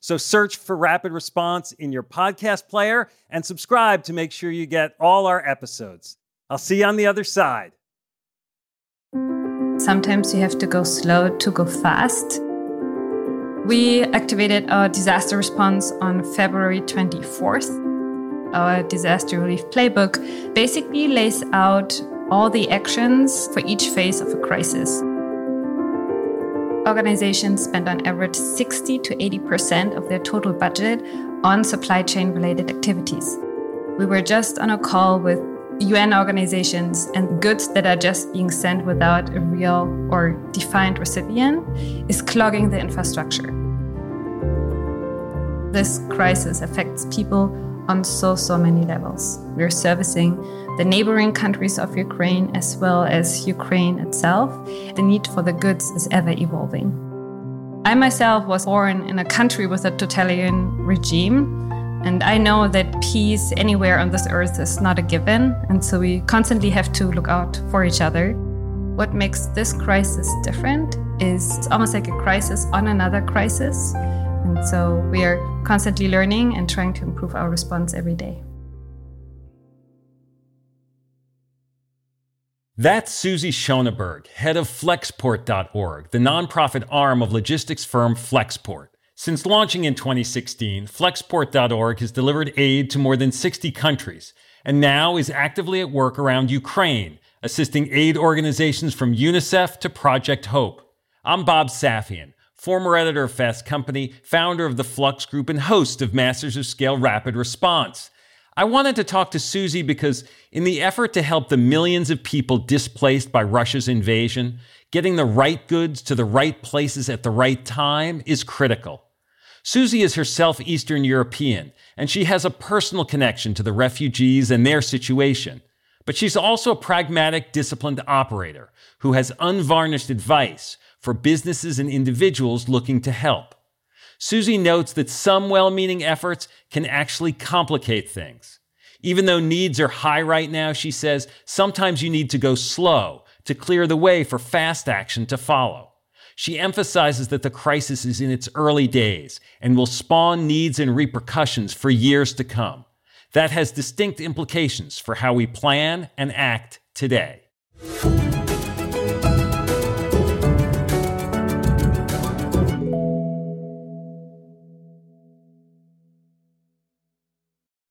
So search for Rapid Response in your podcast player and subscribe to make sure you get all our episodes. I'll see you on the other side. Sometimes you have to go slow to go fast. We activated our disaster response on February 24th. Our disaster relief playbook basically lays out all the actions for each phase of a crisis. Organizations spend on average 60 to 80% of their total budget on supply chain related activities. We were just on a call with UN organizations, and goods that are just being sent without a real or defined recipient is clogging the infrastructure. This crisis affects people on so, so many levels. We're servicing the neighboring countries of Ukraine as well as Ukraine itself. The need for the goods is ever evolving. I myself was born in a country with a totalitarian regime, and I know that peace anywhere on this earth is not a given, and so we constantly have to look out for each other. What makes this crisis different is it's almost like a crisis on another crisis. And so we are constantly learning and trying to improve our response every day. That's Susie Schoenberg, head of Flexport.org, the nonprofit arm of logistics firm Flexport. Since launching in 2016, Flexport.org has delivered aid to more than 60 countries and now is actively at work around Ukraine, assisting aid organizations from UNICEF to Project Hope. I'm Bob Safian, former editor of Fast Company, founder of the Flux Group, and host of Masters of Scale Rapid Response. I wanted to talk to Susie because, in the effort to help the millions of people displaced by Russia's invasion, getting the right goods to the right places at the right time is critical. Susie is herself Eastern European, and she has a personal connection to the refugees and their situation. But she's also a pragmatic, disciplined operator who has unvarnished advice for businesses and individuals looking to help. Susie notes that some well meaning efforts can actually complicate things. Even though needs are high right now, she says, sometimes you need to go slow to clear the way for fast action to follow. She emphasizes that the crisis is in its early days and will spawn needs and repercussions for years to come. That has distinct implications for how we plan and act today.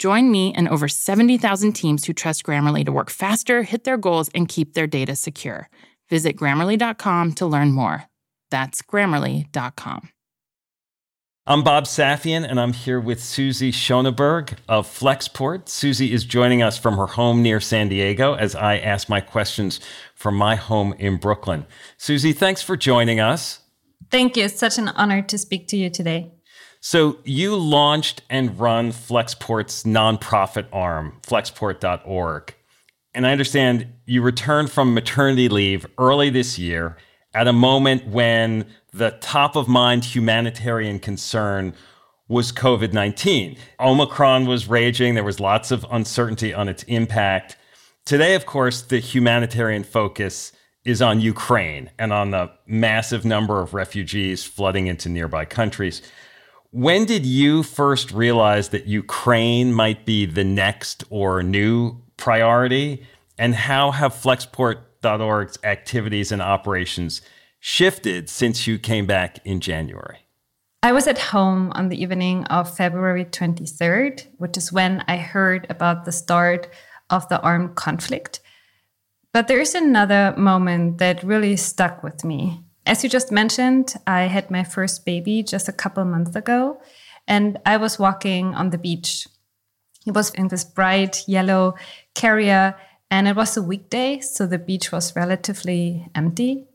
Join me and over 70,000 teams who trust Grammarly to work faster, hit their goals, and keep their data secure. Visit grammarly.com to learn more. That's grammarly.com. I'm Bob Safian, and I'm here with Susie Schoenberg of Flexport. Susie is joining us from her home near San Diego as I ask my questions from my home in Brooklyn. Susie, thanks for joining us. Thank you. It's such an honor to speak to you today. So you launched and run Flexport's nonprofit arm, flexport.org. And I understand you returned from maternity leave early this year at a moment when the top of mind humanitarian concern was COVID 19. Omicron was raging, there was lots of uncertainty on its impact. Today, of course, the humanitarian focus is on Ukraine and on the massive number of refugees flooding into nearby countries. When did you first realize that Ukraine might be the next or new priority? And how have Flexport.org's activities and operations shifted since you came back in January? I was at home on the evening of February 23rd, which is when I heard about the start of the armed conflict. But there is another moment that really stuck with me. As you just mentioned, I had my first baby just a couple months ago, and I was walking on the beach. It was in this bright yellow carrier, and it was a weekday, so the beach was relatively empty.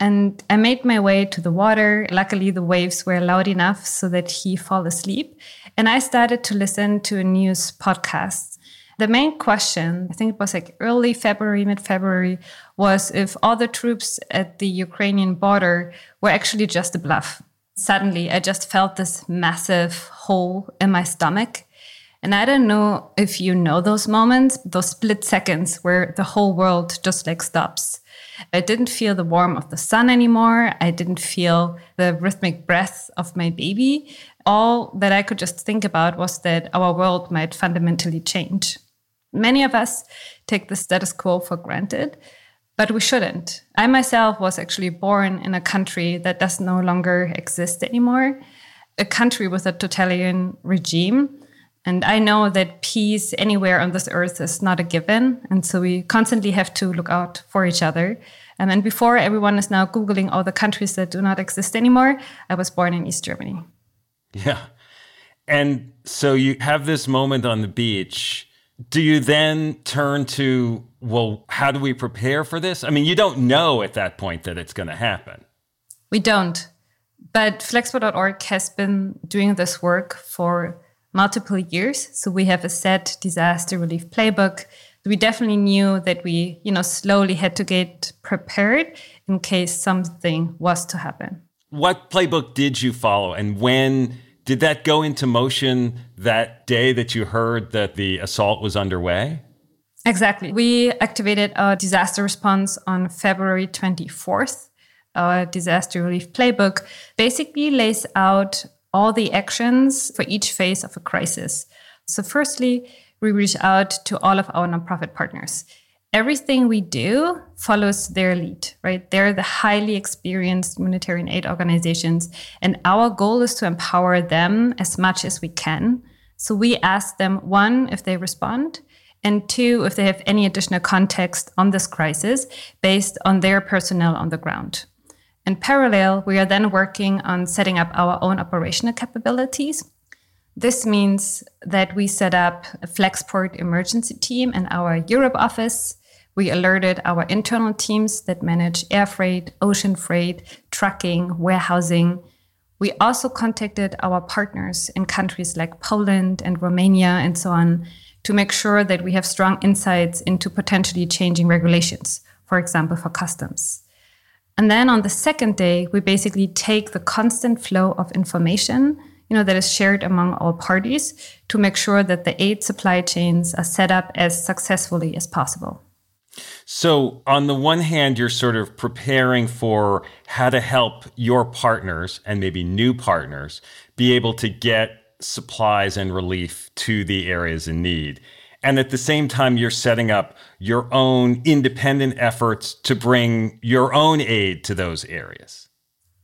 And I made my way to the water. Luckily, the waves were loud enough so that he fell asleep. And I started to listen to a news podcast. The main question, I think it was like early February, mid February, was if all the troops at the Ukrainian border were actually just a bluff. Suddenly, I just felt this massive hole in my stomach. And I don't know if you know those moments, those split seconds where the whole world just like stops. I didn't feel the warmth of the sun anymore. I didn't feel the rhythmic breath of my baby. All that I could just think about was that our world might fundamentally change. Many of us take the status quo for granted, but we shouldn't. I myself was actually born in a country that does no longer exist anymore, a country with a totalitarian regime. And I know that peace anywhere on this earth is not a given. And so we constantly have to look out for each other. Um, and before everyone is now Googling all the countries that do not exist anymore, I was born in East Germany. Yeah. And so you have this moment on the beach. Do you then turn to, well, how do we prepare for this? I mean, you don't know at that point that it's going to happen. We don't. But Flexport.org has been doing this work for multiple years. So we have a set disaster relief playbook. We definitely knew that we, you know, slowly had to get prepared in case something was to happen. What playbook did you follow and when did that go into motion that day that you heard that the assault was underway? Exactly. We activated a disaster response on February 24th. Our disaster relief playbook basically lays out all the actions for each phase of a crisis. So, firstly, we reach out to all of our nonprofit partners. Everything we do follows their lead, right? They're the highly experienced humanitarian aid organizations, and our goal is to empower them as much as we can. So, we ask them one, if they respond, and two, if they have any additional context on this crisis based on their personnel on the ground. In parallel, we are then working on setting up our own operational capabilities. This means that we set up a Flexport emergency team in our Europe office. We alerted our internal teams that manage air freight, ocean freight, trucking, warehousing. We also contacted our partners in countries like Poland and Romania and so on to make sure that we have strong insights into potentially changing regulations, for example, for customs. And then on the second day, we basically take the constant flow of information, you know, that is shared among all parties to make sure that the aid supply chains are set up as successfully as possible. So, on the one hand, you're sort of preparing for how to help your partners and maybe new partners be able to get supplies and relief to the areas in need. And at the same time, you're setting up your own independent efforts to bring your own aid to those areas.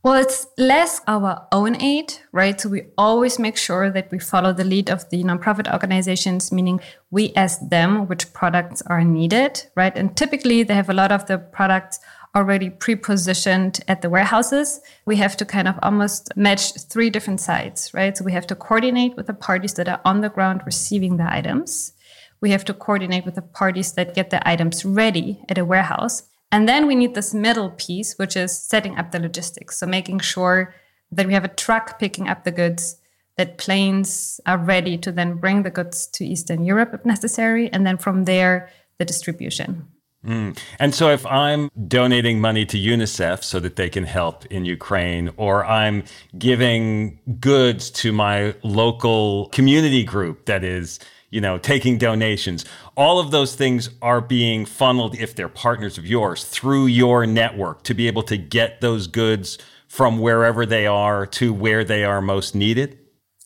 Well, it's less our own aid, right? So we always make sure that we follow the lead of the nonprofit organizations, meaning we ask them which products are needed, right? And typically they have a lot of the products already pre-positioned at the warehouses. We have to kind of almost match three different sides, right? So we have to coordinate with the parties that are on the ground receiving the items we have to coordinate with the parties that get the items ready at a warehouse. And then we need this middle piece, which is setting up the logistics. So making sure that we have a truck picking up the goods, that planes are ready to then bring the goods to Eastern Europe if necessary. And then from there, the distribution. Mm. And so, if I'm donating money to UNICEF so that they can help in Ukraine, or I'm giving goods to my local community group that is you know, taking donations. All of those things are being funneled, if they're partners of yours, through your network to be able to get those goods from wherever they are to where they are most needed?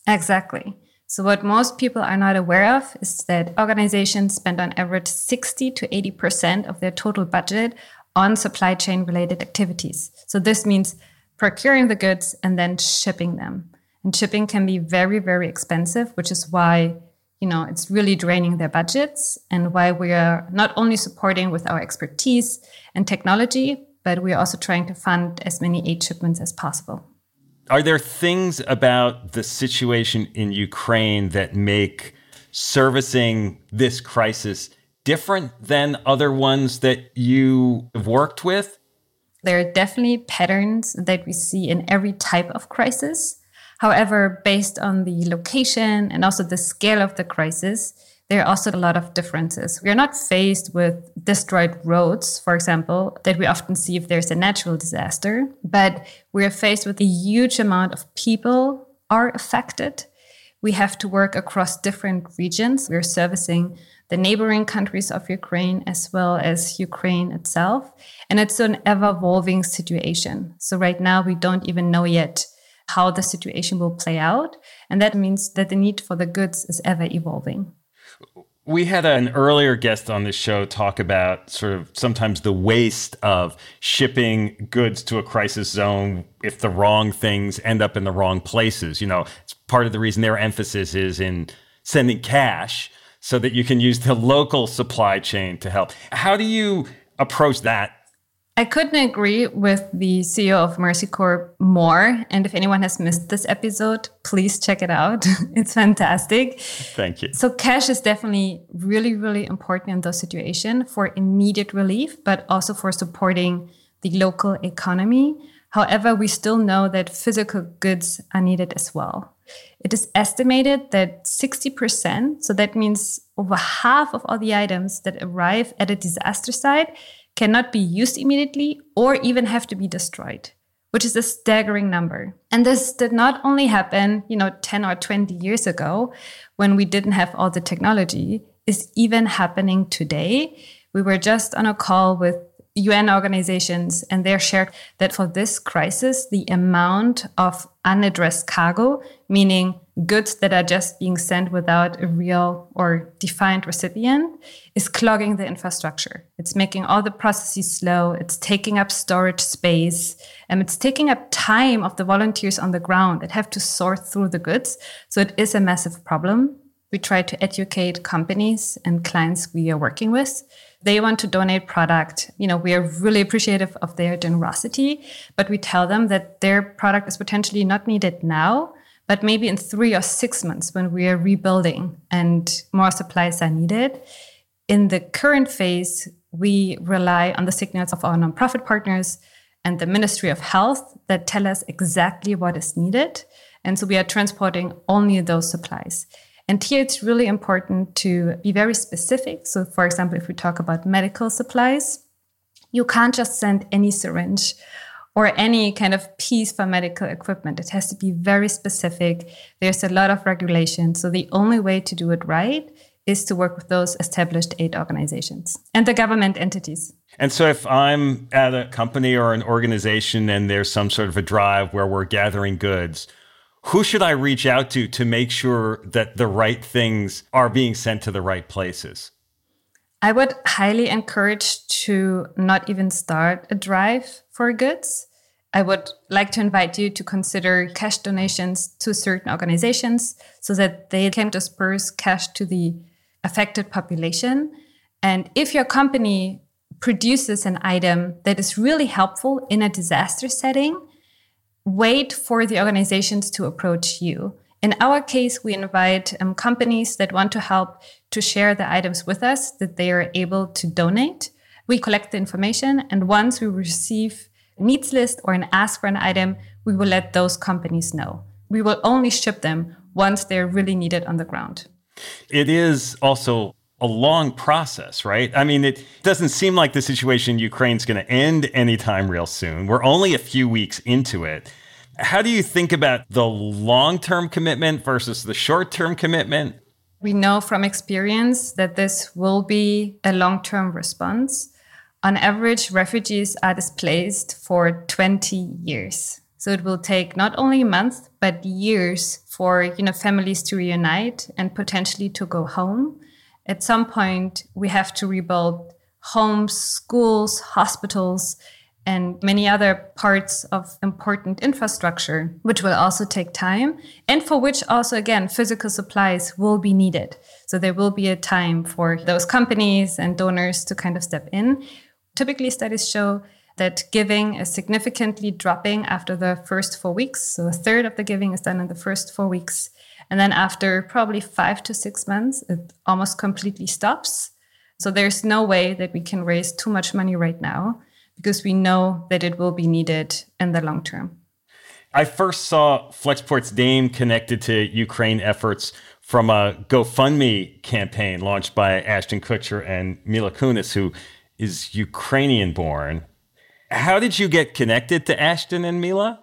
Exactly. So, what most people are not aware of is that organizations spend on average 60 to 80% of their total budget on supply chain related activities. So, this means procuring the goods and then shipping them. And shipping can be very, very expensive, which is why you know it's really draining their budgets and why we are not only supporting with our expertise and technology but we're also trying to fund as many aid shipments as possible. Are there things about the situation in ukraine that make servicing this crisis different than other ones that you have worked with? There are definitely patterns that we see in every type of crisis However, based on the location and also the scale of the crisis, there are also a lot of differences. We are not faced with destroyed roads, for example, that we often see if there's a natural disaster, but we are faced with a huge amount of people are affected. We have to work across different regions. We're servicing the neighboring countries of Ukraine as well as Ukraine itself. And it's an ever evolving situation. So right now, we don't even know yet how the situation will play out. And that means that the need for the goods is ever evolving. We had an earlier guest on this show talk about sort of sometimes the waste of shipping goods to a crisis zone if the wrong things end up in the wrong places. You know, it's part of the reason their emphasis is in sending cash so that you can use the local supply chain to help. How do you approach that I couldn't agree with the CEO of Mercy Corps more. And if anyone has missed this episode, please check it out. it's fantastic. Thank you. So cash is definitely really, really important in those situations for immediate relief, but also for supporting the local economy. However, we still know that physical goods are needed as well. It is estimated that 60%, so that means over half of all the items that arrive at a disaster site cannot be used immediately or even have to be destroyed, which is a staggering number. And this did not only happen, you know, 10 or 20 years ago when we didn't have all the technology, is even happening today. We were just on a call with UN organizations, and they shared that for this crisis, the amount of unaddressed cargo, meaning goods that are just being sent without a real or defined recipient, is clogging the infrastructure. It's making all the processes slow, it's taking up storage space, and it's taking up time of the volunteers on the ground that have to sort through the goods. So it is a massive problem. We try to educate companies and clients we are working with they want to donate product you know we are really appreciative of their generosity but we tell them that their product is potentially not needed now but maybe in three or six months when we are rebuilding and more supplies are needed in the current phase we rely on the signals of our nonprofit partners and the ministry of health that tell us exactly what is needed and so we are transporting only those supplies and here it's really important to be very specific. So, for example, if we talk about medical supplies, you can't just send any syringe or any kind of piece for medical equipment. It has to be very specific. There's a lot of regulation. So, the only way to do it right is to work with those established aid organizations and the government entities. And so, if I'm at a company or an organization and there's some sort of a drive where we're gathering goods, who should I reach out to to make sure that the right things are being sent to the right places? I would highly encourage to not even start a drive for goods. I would like to invite you to consider cash donations to certain organizations so that they can disperse cash to the affected population. And if your company produces an item that is really helpful in a disaster setting, wait for the organizations to approach you. In our case, we invite um, companies that want to help to share the items with us that they are able to donate. We collect the information, and once we receive a needs list or an ask for an item, we will let those companies know. We will only ship them once they're really needed on the ground. It is also a long process, right? I mean, it doesn't seem like the situation in Ukraine is going to end anytime real soon. We're only a few weeks into it. How do you think about the long term commitment versus the short term commitment? We know from experience that this will be a long term response. On average, refugees are displaced for 20 years. So it will take not only months, but years for you know, families to reunite and potentially to go home. At some point, we have to rebuild homes, schools, hospitals, and many other parts of important infrastructure, which will also take time, and for which also, again, physical supplies will be needed. So there will be a time for those companies and donors to kind of step in. Typically, studies show that giving is significantly dropping after the first four weeks. So a third of the giving is done in the first four weeks. And then after probably five to six months, it almost completely stops. So there's no way that we can raise too much money right now because we know that it will be needed in the long term. I first saw Flexport's name connected to Ukraine efforts from a GoFundMe campaign launched by Ashton Kutcher and Mila Kunis, who is Ukrainian born. How did you get connected to Ashton and Mila?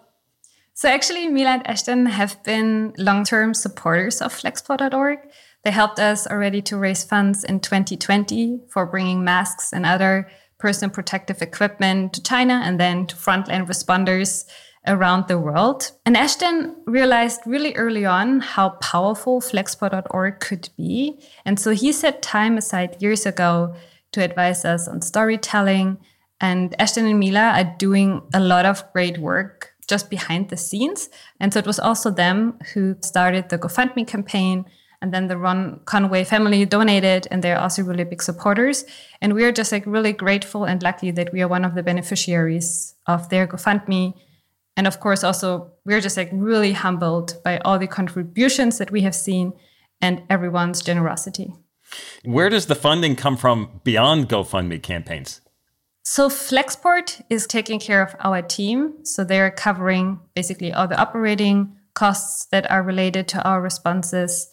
So actually, Mila and Ashton have been long-term supporters of Flexport.org. They helped us already to raise funds in 2020 for bringing masks and other personal protective equipment to China and then to frontline responders around the world. And Ashton realized really early on how powerful Flexport.org could be. And so he set time aside years ago to advise us on storytelling. And Ashton and Mila are doing a lot of great work just behind the scenes. And so it was also them who started the GoFundMe campaign. And then the Ron Conway family donated, and they're also really big supporters. And we are just like really grateful and lucky that we are one of the beneficiaries of their GoFundMe. And of course, also, we're just like really humbled by all the contributions that we have seen and everyone's generosity. Where does the funding come from beyond GoFundMe campaigns? So Flexport is taking care of our team. So they're covering basically all the operating costs that are related to our responses.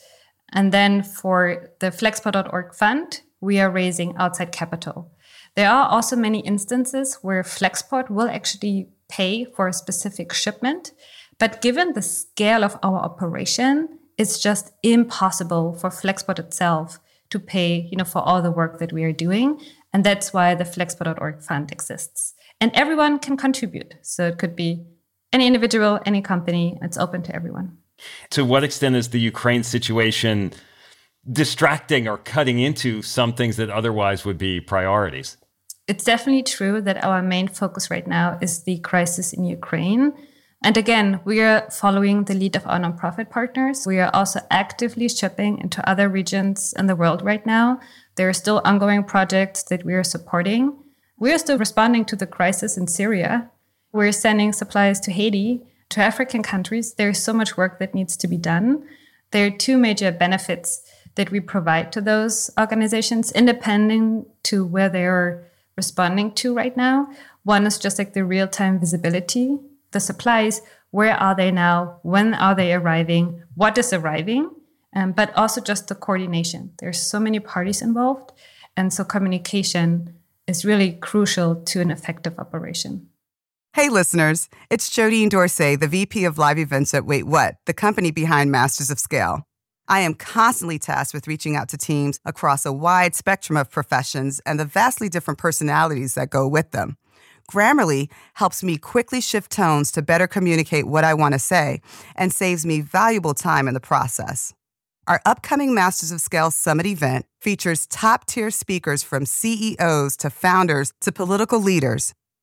And then for the Flexport.org fund, we are raising outside capital. There are also many instances where Flexport will actually pay for a specific shipment. But given the scale of our operation, it's just impossible for Flexport itself to pay, you know, for all the work that we are doing. And that's why the flexport.org fund exists. And everyone can contribute. So it could be any individual, any company, it's open to everyone. To what extent is the Ukraine situation distracting or cutting into some things that otherwise would be priorities? It's definitely true that our main focus right now is the crisis in Ukraine. And again, we are following the lead of our nonprofit partners. We are also actively shipping into other regions in the world right now there are still ongoing projects that we are supporting. We are still responding to the crisis in Syria. We're sending supplies to Haiti, to African countries. There is so much work that needs to be done. There are two major benefits that we provide to those organizations, independent to where they are responding to right now. One is just like the real time visibility, the supplies. Where are they now? When are they arriving? What is arriving? um, but also just the coordination. There's so many parties involved, and so communication is really crucial to an effective operation. Hey, listeners, it's Jodine Dorsey, the VP of Live Events at Wait What, the company behind Masters of Scale. I am constantly tasked with reaching out to teams across a wide spectrum of professions and the vastly different personalities that go with them. Grammarly helps me quickly shift tones to better communicate what I want to say and saves me valuable time in the process. Our upcoming Masters of Scale Summit event features top tier speakers from CEOs to founders to political leaders.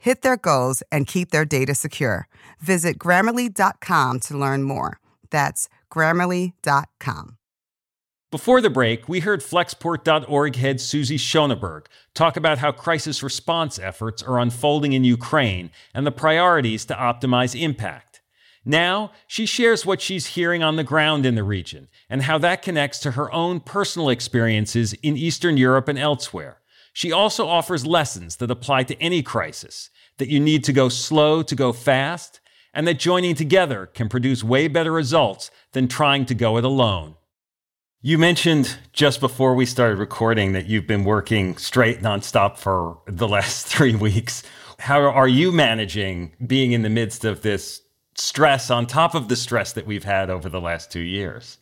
hit their goals, and keep their data secure. Visit grammarly.com to learn more. That's grammarly.com. Before the break, we heard Flexport.org head Susie Schoenberg talk about how crisis response efforts are unfolding in Ukraine and the priorities to optimize impact. Now, she shares what she's hearing on the ground in the region and how that connects to her own personal experiences in Eastern Europe and elsewhere. She also offers lessons that apply to any crisis that you need to go slow to go fast, and that joining together can produce way better results than trying to go it alone. You mentioned just before we started recording that you've been working straight nonstop for the last three weeks. How are you managing being in the midst of this stress on top of the stress that we've had over the last two years?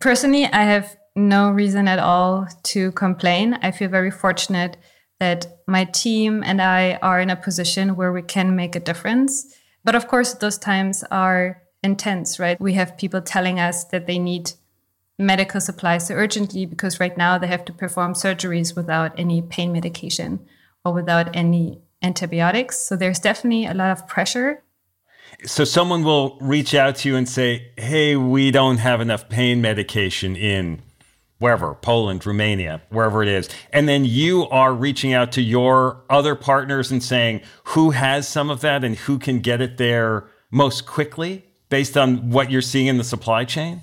Personally, I have no reason at all to complain. I feel very fortunate that my team and I are in a position where we can make a difference. But of course, those times are intense, right? We have people telling us that they need medical supplies so urgently because right now they have to perform surgeries without any pain medication or without any antibiotics. So there's definitely a lot of pressure. So someone will reach out to you and say, "Hey, we don't have enough pain medication in wherever, Poland, Romania, wherever it is." And then you are reaching out to your other partners and saying, "Who has some of that and who can get it there most quickly based on what you're seeing in the supply chain?"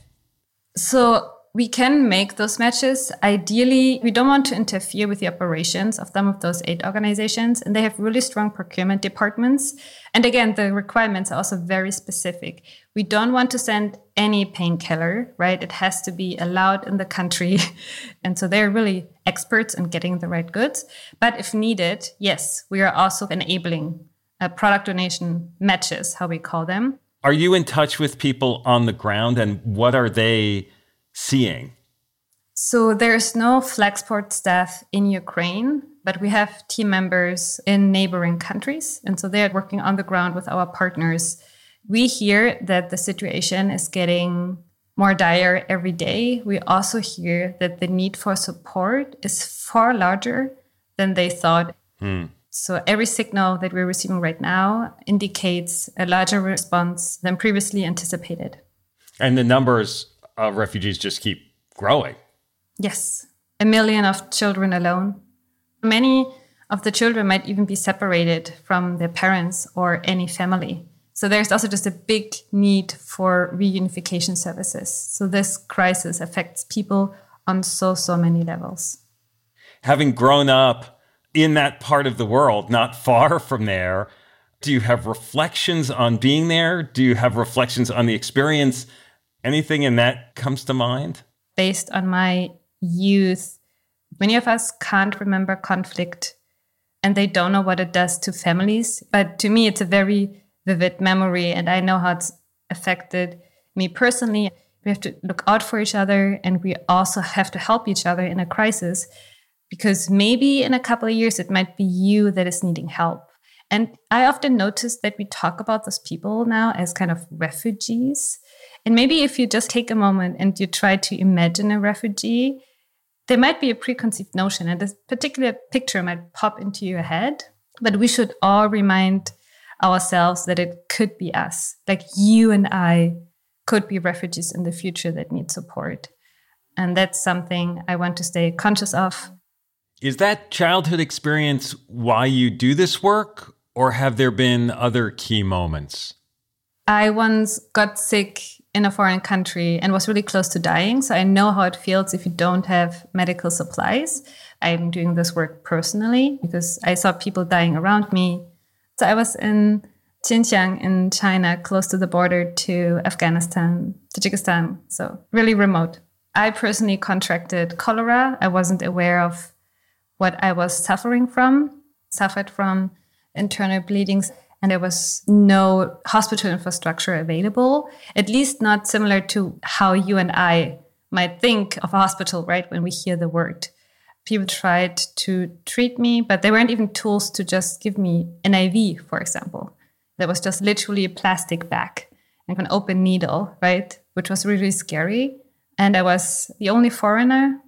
So we can make those matches. Ideally, we don't want to interfere with the operations of some of those eight organizations, and they have really strong procurement departments. And again, the requirements are also very specific. We don't want to send any painkiller, right? It has to be allowed in the country. and so they're really experts in getting the right goods. But if needed, yes, we are also enabling uh, product donation matches, how we call them. Are you in touch with people on the ground and what are they seeing? So there's no Flexport staff in Ukraine, but we have team members in neighboring countries. And so they're working on the ground with our partners. We hear that the situation is getting more dire every day. We also hear that the need for support is far larger than they thought. Hmm. So every signal that we're receiving right now indicates a larger response than previously anticipated. And the numbers of refugees just keep growing. Yes, a million of children alone. Many of the children might even be separated from their parents or any family. So there's also just a big need for reunification services. So this crisis affects people on so, so many levels. Having grown up in that part of the world, not far from there, do you have reflections on being there? Do you have reflections on the experience? Anything in that comes to mind? Based on my youth, many of us can't remember conflict and they don't know what it does to families. But to me, it's a very vivid memory, and I know how it's affected me personally. We have to look out for each other, and we also have to help each other in a crisis because maybe in a couple of years it might be you that is needing help. And I often notice that we talk about those people now as kind of refugees. And maybe if you just take a moment and you try to imagine a refugee, there might be a preconceived notion, and this particular picture might pop into your head. But we should all remind ourselves that it could be us, like you and I could be refugees in the future that need support. And that's something I want to stay conscious of is that childhood experience why you do this work, or have there been other key moments? I once got sick in a foreign country and was really close to dying. So I know how it feels if you don't have medical supplies. I'm doing this work personally because I saw people dying around me. So I was in Xinjiang in China, close to the border to Afghanistan, Tajikistan, so really remote. I personally contracted cholera. I wasn't aware of what I was suffering from, suffered from internal bleedings, and there was no hospital infrastructure available, at least not similar to how you and I might think of a hospital, right? When we hear the word. People tried to treat me, but there weren't even tools to just give me an IV, for example. There was just literally a plastic bag and an open needle, right? Which was really scary. And I was the only foreigner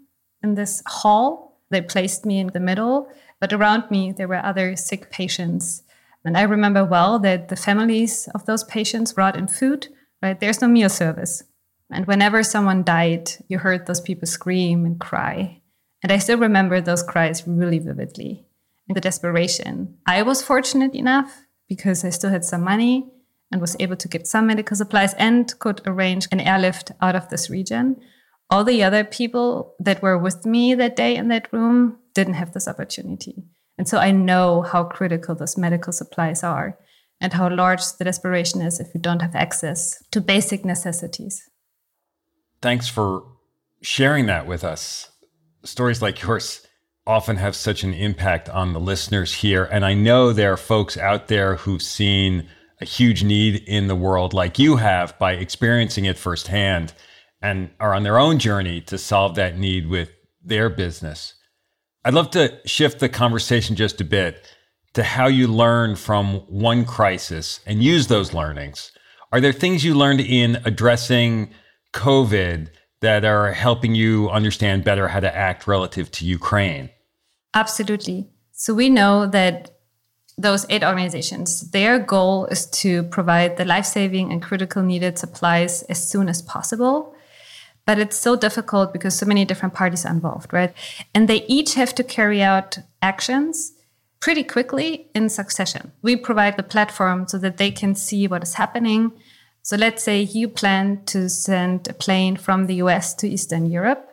in this hall they placed me in the middle, but around me there were other sick patients. And I remember well that the families of those patients brought in food, right? There's no meal service. And whenever someone died, you heard those people scream and cry. And I still remember those cries really vividly and the desperation. I was fortunate enough because I still had some money and was able to get some medical supplies and could arrange an airlift out of this region. All the other people that were with me that day in that room didn't have this opportunity. And so I know how critical those medical supplies are and how large the desperation is if you don't have access to basic necessities. Thanks for sharing that with us. Stories like yours often have such an impact on the listeners here. And I know there are folks out there who've seen a huge need in the world, like you have, by experiencing it firsthand and are on their own journey to solve that need with their business. I'd love to shift the conversation just a bit to how you learn from one crisis and use those learnings. Are there things you learned in addressing COVID that are helping you understand better how to act relative to Ukraine? Absolutely. So we know that those aid organizations, their goal is to provide the life saving and critical needed supplies as soon as possible. But it's so difficult because so many different parties are involved, right? And they each have to carry out actions pretty quickly in succession. We provide the platform so that they can see what is happening. So let's say you plan to send a plane from the US to Eastern Europe,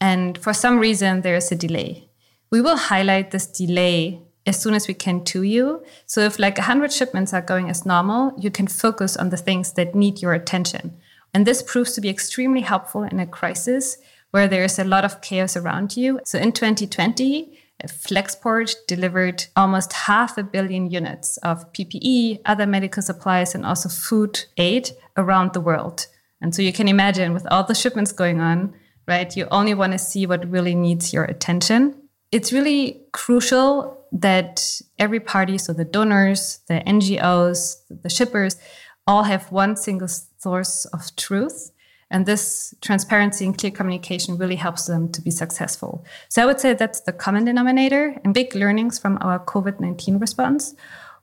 and for some reason there is a delay. We will highlight this delay as soon as we can to you. So if like 100 shipments are going as normal, you can focus on the things that need your attention. And this proves to be extremely helpful in a crisis where there's a lot of chaos around you. So in 2020, Flexport delivered almost half a billion units of PPE, other medical supplies, and also food aid around the world. And so you can imagine with all the shipments going on, right, you only want to see what really needs your attention. It's really crucial that every party, so the donors, the NGOs, the shippers, all have one single source of truth and this transparency and clear communication really helps them to be successful. So I would say that's the common denominator and big learnings from our COVID 19 response.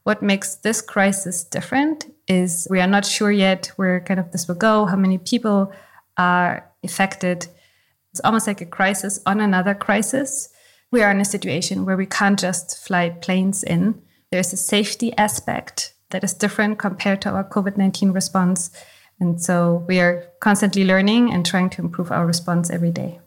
What makes this crisis different is we are not sure yet where kind of this will go, how many people are affected. It's almost like a crisis on another crisis. We are in a situation where we can't just fly planes in. There's a safety aspect that is different compared to our COVID 19 response and so we are constantly learning and trying to improve our response every day.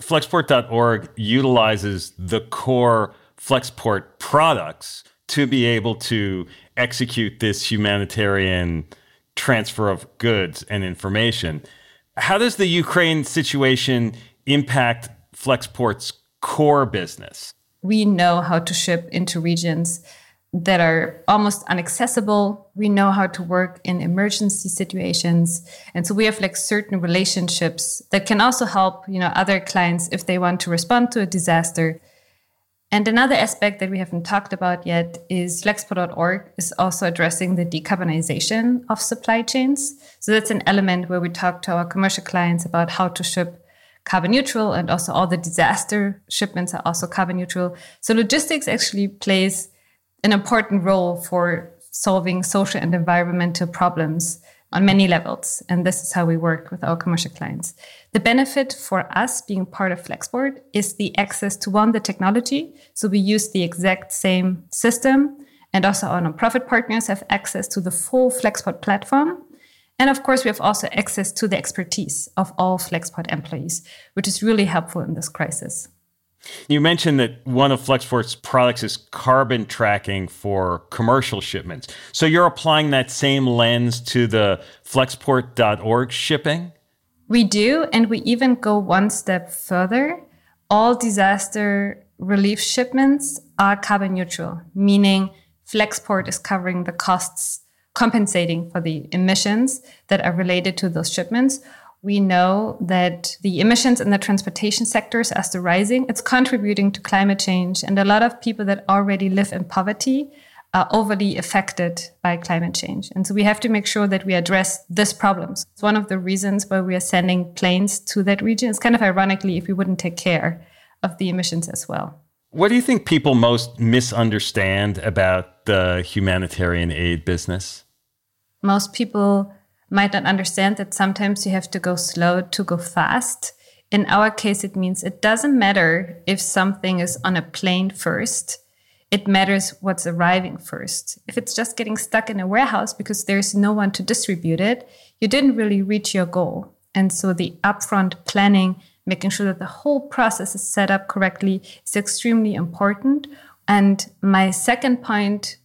Flexport.org utilizes the core Flexport products to be able to execute this humanitarian transfer of goods and information. How does the Ukraine situation impact Flexport's core business? We know how to ship into regions that are almost inaccessible. We know how to work in emergency situations. And so we have like certain relationships that can also help, you know, other clients if they want to respond to a disaster. And another aspect that we haven't talked about yet is Flexport.org is also addressing the decarbonization of supply chains. So that's an element where we talk to our commercial clients about how to ship carbon neutral and also all the disaster shipments are also carbon neutral. So logistics actually plays an important role for solving social and environmental problems on many levels. And this is how we work with our commercial clients. The benefit for us being part of Flexport is the access to one, the technology. So we use the exact same system. And also our nonprofit partners have access to the full Flexport platform. And of course, we have also access to the expertise of all Flexport employees, which is really helpful in this crisis. You mentioned that one of Flexport's products is carbon tracking for commercial shipments. So you're applying that same lens to the flexport.org shipping? We do, and we even go one step further. All disaster relief shipments are carbon neutral, meaning Flexport is covering the costs compensating for the emissions that are related to those shipments we know that the emissions in the transportation sectors as they're rising, it's contributing to climate change. And a lot of people that already live in poverty are overly affected by climate change. And so we have to make sure that we address this problem. It's one of the reasons why we are sending planes to that region. It's kind of ironically if we wouldn't take care of the emissions as well. What do you think people most misunderstand about the humanitarian aid business? Most people might not understand that sometimes you have to go slow to go fast. In our case, it means it doesn't matter if something is on a plane first. It matters what's arriving first. If it's just getting stuck in a warehouse because there's no one to distribute it, you didn't really reach your goal. And so the upfront planning, making sure that the whole process is set up correctly, is extremely important. And my second point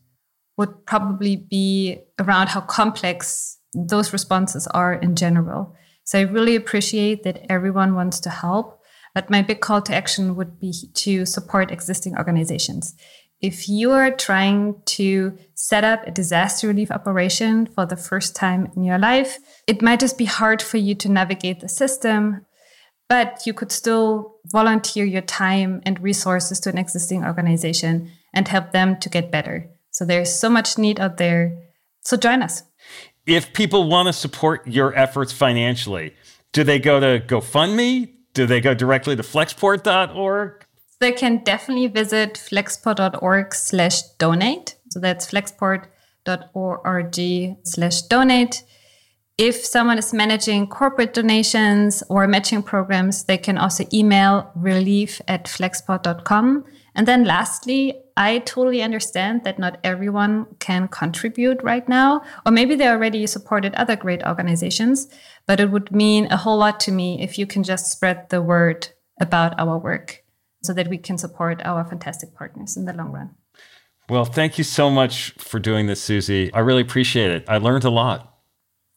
would probably be around how complex those responses are in general. So I really appreciate that everyone wants to help, but my big call to action would be to support existing organizations. If you are trying to set up a disaster relief operation for the first time in your life, it might just be hard for you to navigate the system, but you could still volunteer your time and resources to an existing organization and help them to get better. So there's so much need out there. So join us. If people want to support your efforts financially, do they go to GoFundMe? Do they go directly to flexport.org? They can definitely visit flexport.org slash donate. So that's flexport.org slash donate. If someone is managing corporate donations or matching programs, they can also email relief at flexport.com. And then lastly, I totally understand that not everyone can contribute right now, or maybe they already supported other great organizations, but it would mean a whole lot to me if you can just spread the word about our work so that we can support our fantastic partners in the long run. Well, thank you so much for doing this, Susie. I really appreciate it. I learned a lot.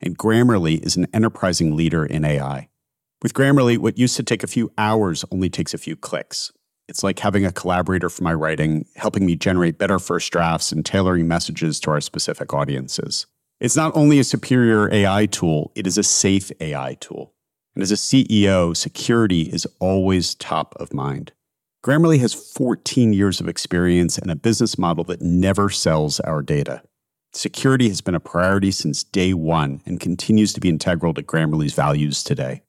and Grammarly is an enterprising leader in AI. With Grammarly, what used to take a few hours only takes a few clicks. It's like having a collaborator for my writing, helping me generate better first drafts and tailoring messages to our specific audiences. It's not only a superior AI tool, it is a safe AI tool. And as a CEO, security is always top of mind. Grammarly has 14 years of experience and a business model that never sells our data. Security has been a priority since day one and continues to be integral to Grammarly's values today.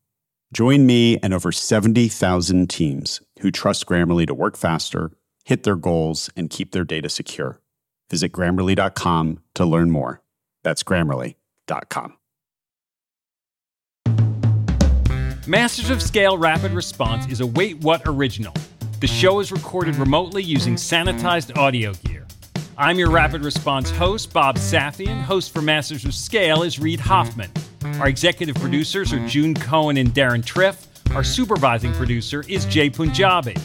Join me and over 70,000 teams who trust Grammarly to work faster, hit their goals, and keep their data secure. Visit grammarly.com to learn more. That's grammarly.com. Masters of Scale Rapid Response is a Wait What original. The show is recorded remotely using sanitized audio gear. I'm your Rapid Response host, Bob Safian. Host for Masters of Scale is Reid Hoffman. Our executive producers are mm-hmm. June Cohen and Deron Triff. Our supervising producer is Jai Punjabi.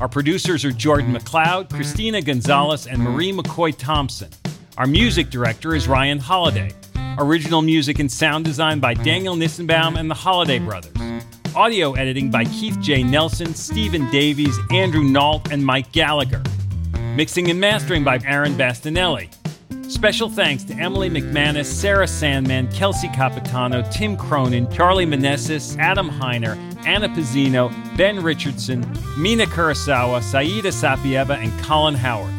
Our producers are Jordan McLeod, Christina Gonzalez, and Marie McCoy Thompson. Our music director is Ryan Holladay. Original music and sound design by Daniel Nissenbaum and the Holladay Brothers. Audio editing by Keith J. Nelson, Stephen Davies, Andrew Nault, and Mike Gallagher. Mixing and mastering by Aaron Bastinelli. Special thanks to Emily McManus, Sarah Sandman, Kelsey Capitano, Tim Cronin, Charlie Manessis, Adam Heiner, Anna Pizzino, Ben Richardson, Mina Kurosawa, Saida Sapieva, and Colin Howard.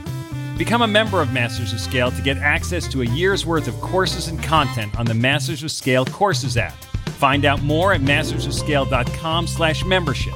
Become a member of Masters of Scale to get access to a year's worth of courses and content on the Masters of Scale Courses app. Find out more at mastersofscale.com slash membership.